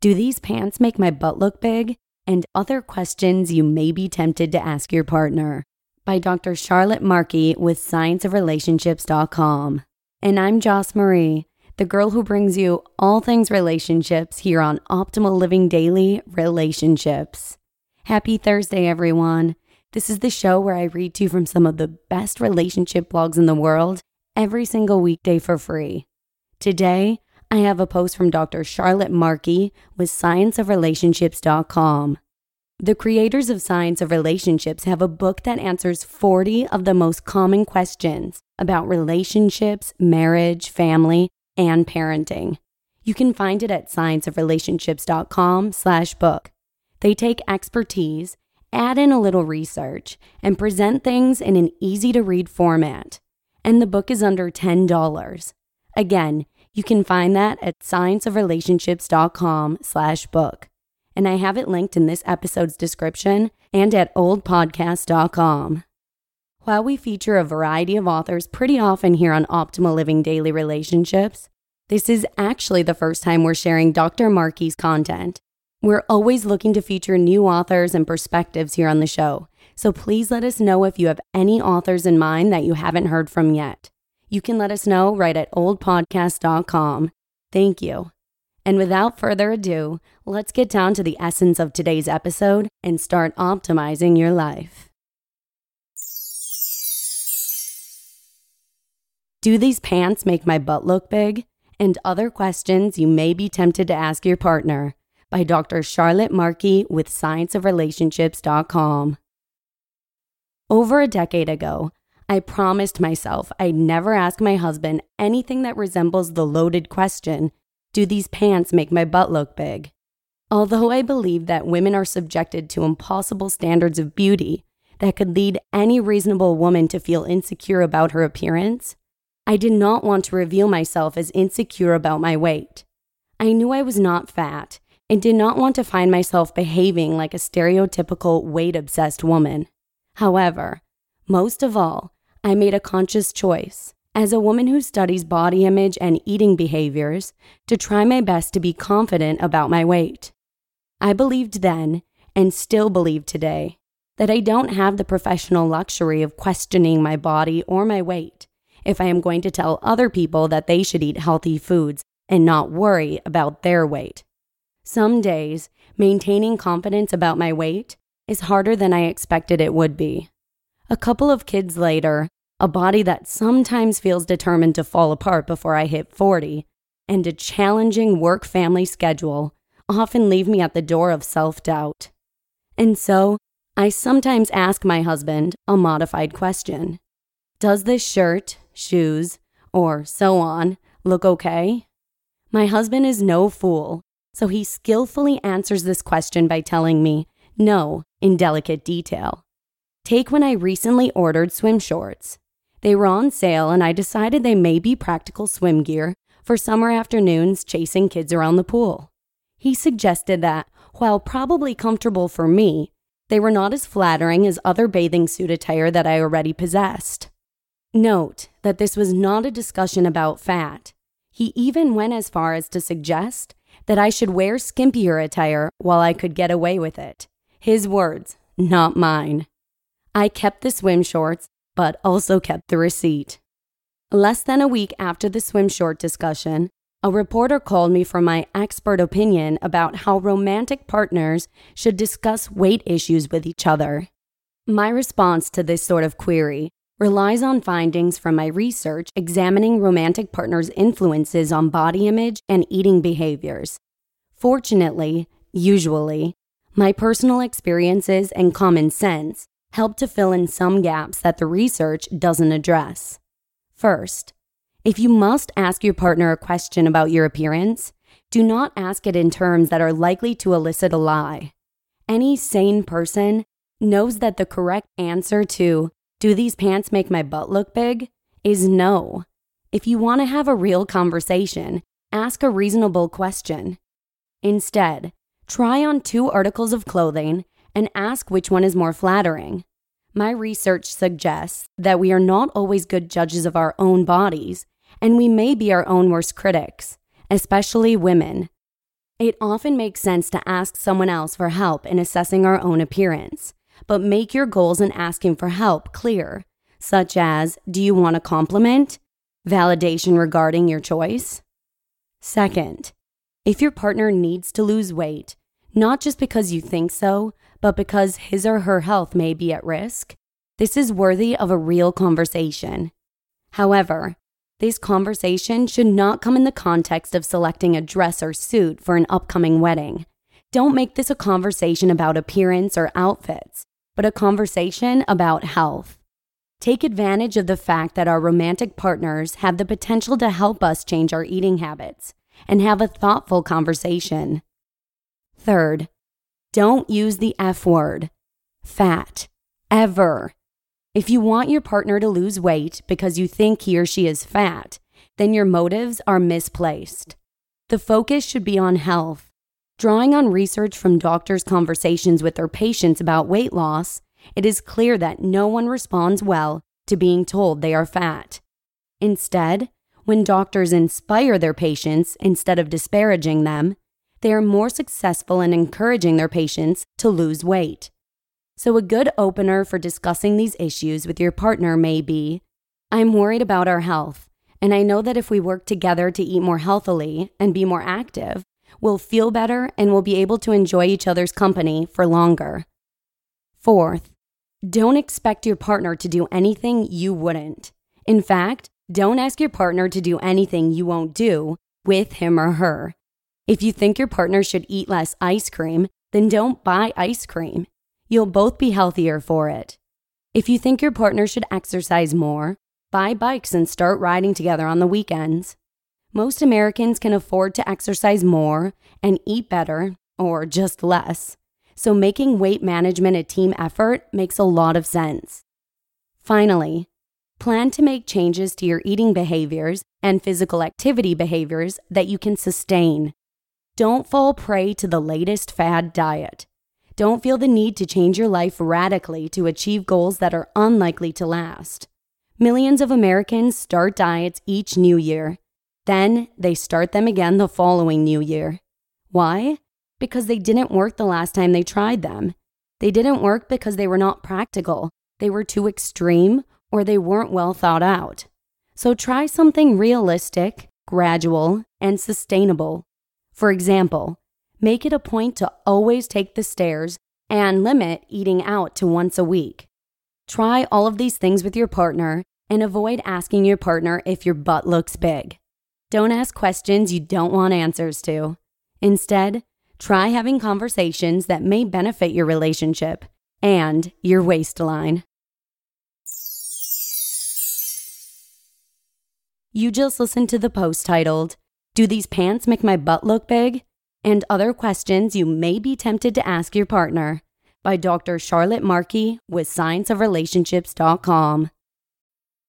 Do these pants make my butt look big? And other questions you may be tempted to ask your partner. By Dr. Charlotte Markey with scienceofrelationships.com. And I'm Joss Marie, the girl who brings you all things relationships here on Optimal Living Daily Relationships. Happy Thursday, everyone. This is the show where I read to you from some of the best relationship blogs in the world every single weekday for free. Today, I have a post from Dr. Charlotte Markey with scienceofrelationships.com. The creators of Science of Relationships have a book that answers 40 of the most common questions about relationships, marriage, family, and parenting. You can find it at scienceofrelationships.com slash book. They take expertise, add in a little research, and present things in an easy to read format. And the book is under $10. Again, you can find that at scienceofrelationships.com slash book. And I have it linked in this episode's description and at oldpodcast.com. While we feature a variety of authors pretty often here on Optimal Living Daily Relationships, this is actually the first time we're sharing Dr. Markey's content. We're always looking to feature new authors and perspectives here on the show, so please let us know if you have any authors in mind that you haven't heard from yet you can let us know right at oldpodcast.com. Thank you. And without further ado, let's get down to the essence of today's episode and start optimizing your life. Do these pants make my butt look big? And other questions you may be tempted to ask your partner by Dr. Charlotte Markey with scienceofrelationships.com. Over a decade ago, I promised myself I'd never ask my husband anything that resembles the loaded question Do these pants make my butt look big? Although I believe that women are subjected to impossible standards of beauty that could lead any reasonable woman to feel insecure about her appearance, I did not want to reveal myself as insecure about my weight. I knew I was not fat and did not want to find myself behaving like a stereotypical weight obsessed woman. However, most of all, I made a conscious choice, as a woman who studies body image and eating behaviors, to try my best to be confident about my weight. I believed then, and still believe today, that I don't have the professional luxury of questioning my body or my weight if I am going to tell other people that they should eat healthy foods and not worry about their weight. Some days, maintaining confidence about my weight is harder than I expected it would be. A couple of kids later, a body that sometimes feels determined to fall apart before I hit 40, and a challenging work family schedule often leave me at the door of self doubt. And so, I sometimes ask my husband a modified question Does this shirt, shoes, or so on look okay? My husband is no fool, so he skillfully answers this question by telling me no in delicate detail. Take when I recently ordered swim shorts. They were on sale, and I decided they may be practical swim gear for summer afternoons chasing kids around the pool. He suggested that, while probably comfortable for me, they were not as flattering as other bathing suit attire that I already possessed. Note that this was not a discussion about fat. He even went as far as to suggest that I should wear skimpier attire while I could get away with it. His words, not mine. I kept the swim shorts, but also kept the receipt. Less than a week after the swim short discussion, a reporter called me for my expert opinion about how romantic partners should discuss weight issues with each other. My response to this sort of query relies on findings from my research examining romantic partners' influences on body image and eating behaviors. Fortunately, usually, my personal experiences and common sense help to fill in some gaps that the research doesn't address. First, if you must ask your partner a question about your appearance, do not ask it in terms that are likely to elicit a lie. Any sane person knows that the correct answer to, do these pants make my butt look big? is no. If you want to have a real conversation, ask a reasonable question. Instead, try on two articles of clothing and ask which one is more flattering. My research suggests that we are not always good judges of our own bodies, and we may be our own worst critics, especially women. It often makes sense to ask someone else for help in assessing our own appearance but make your goals in asking for help clear, such as Do you want a compliment? Validation regarding your choice. Second, if your partner needs to lose weight, not just because you think so, but because his or her health may be at risk, this is worthy of a real conversation. However, this conversation should not come in the context of selecting a dress or suit for an upcoming wedding. Don't make this a conversation about appearance or outfits but a conversation about health. Take advantage of the fact that our romantic partners have the potential to help us change our eating habits and have a thoughtful conversation. Third, don't use the F word, fat, ever. If you want your partner to lose weight because you think he or she is fat, then your motives are misplaced. The focus should be on health Drawing on research from doctors' conversations with their patients about weight loss, it is clear that no one responds well to being told they are fat. Instead, when doctors inspire their patients instead of disparaging them, they are more successful in encouraging their patients to lose weight. So, a good opener for discussing these issues with your partner may be I'm worried about our health, and I know that if we work together to eat more healthily and be more active, we'll feel better and we'll be able to enjoy each other's company for longer. Fourth, don't expect your partner to do anything you wouldn't. In fact, don't ask your partner to do anything you won't do with him or her. If you think your partner should eat less ice cream, then don't buy ice cream. You'll both be healthier for it. If you think your partner should exercise more, buy bikes and start riding together on the weekends. Most Americans can afford to exercise more and eat better, or just less. So, making weight management a team effort makes a lot of sense. Finally, plan to make changes to your eating behaviors and physical activity behaviors that you can sustain. Don't fall prey to the latest fad diet. Don't feel the need to change your life radically to achieve goals that are unlikely to last. Millions of Americans start diets each new year then they start them again the following new year. Why? Because they didn't work the last time they tried them. They didn't work because they were not practical, they were too extreme, or they weren't well thought out. So try something realistic, gradual, and sustainable. For example, make it a point to always take the stairs and limit eating out to once a week. Try all of these things with your partner and avoid asking your partner if your butt looks big. Don't ask questions you don't want answers to. Instead, try having conversations that may benefit your relationship and your waistline. You just listened to the post titled, Do These Pants Make My Butt Look Big? and Other Questions You May Be Tempted to Ask Your Partner by Dr. Charlotte Markey with ScienceOfRelationships.com.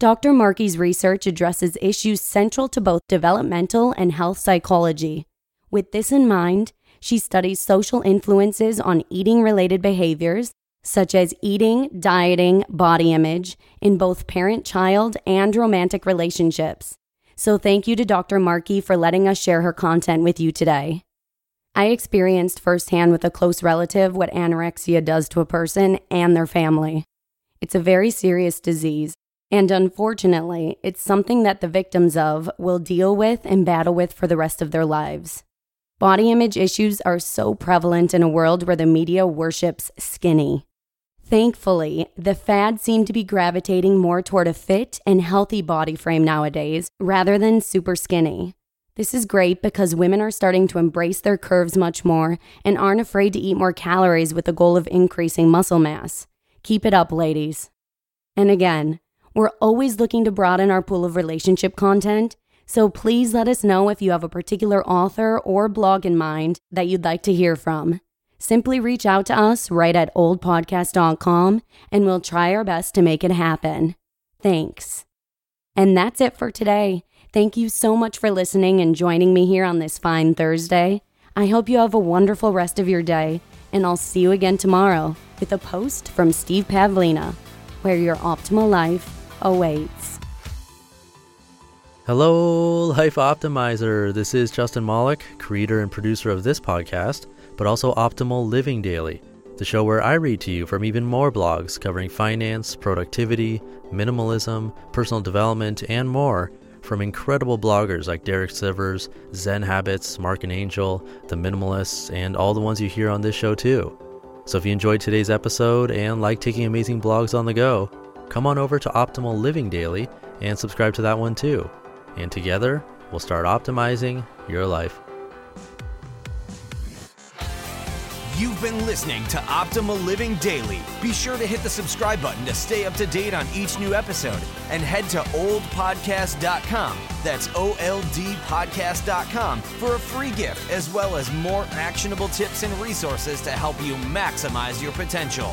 Dr. Markey's research addresses issues central to both developmental and health psychology. With this in mind, she studies social influences on eating related behaviors, such as eating, dieting, body image, in both parent child and romantic relationships. So, thank you to Dr. Markey for letting us share her content with you today. I experienced firsthand with a close relative what anorexia does to a person and their family. It's a very serious disease and unfortunately, it's something that the victims of will deal with and battle with for the rest of their lives. Body image issues are so prevalent in a world where the media worships skinny. Thankfully, the fad seemed to be gravitating more toward a fit and healthy body frame nowadays rather than super skinny. This is great because women are starting to embrace their curves much more and aren't afraid to eat more calories with the goal of increasing muscle mass. Keep it up, ladies. And again, we're always looking to broaden our pool of relationship content, so please let us know if you have a particular author or blog in mind that you'd like to hear from. Simply reach out to us right at oldpodcast.com and we'll try our best to make it happen. Thanks. And that's it for today. Thank you so much for listening and joining me here on this fine Thursday. I hope you have a wonderful rest of your day, and I'll see you again tomorrow with a post from Steve Pavlina, where your optimal life awaits. Hello, Life Optimizer. This is Justin Malik, creator and producer of this podcast, but also Optimal Living Daily, the show where I read to you from even more blogs covering finance, productivity, minimalism, personal development, and more from incredible bloggers like Derek Sivers, Zen Habits, Marc and Angel, The Minimalists, and all the ones you hear on this show too. So if you enjoyed today's episode and like taking amazing blogs on the go, come on over to Optimal Living Daily and subscribe to that one too. And together, we'll start optimizing your life. You've been listening to Optimal Living Daily. Be sure to hit the subscribe button to stay up to date on each new episode and head to oldpodcast.com. That's O L D podcast.com for a free gift as well as more actionable tips and resources to help you maximize your potential.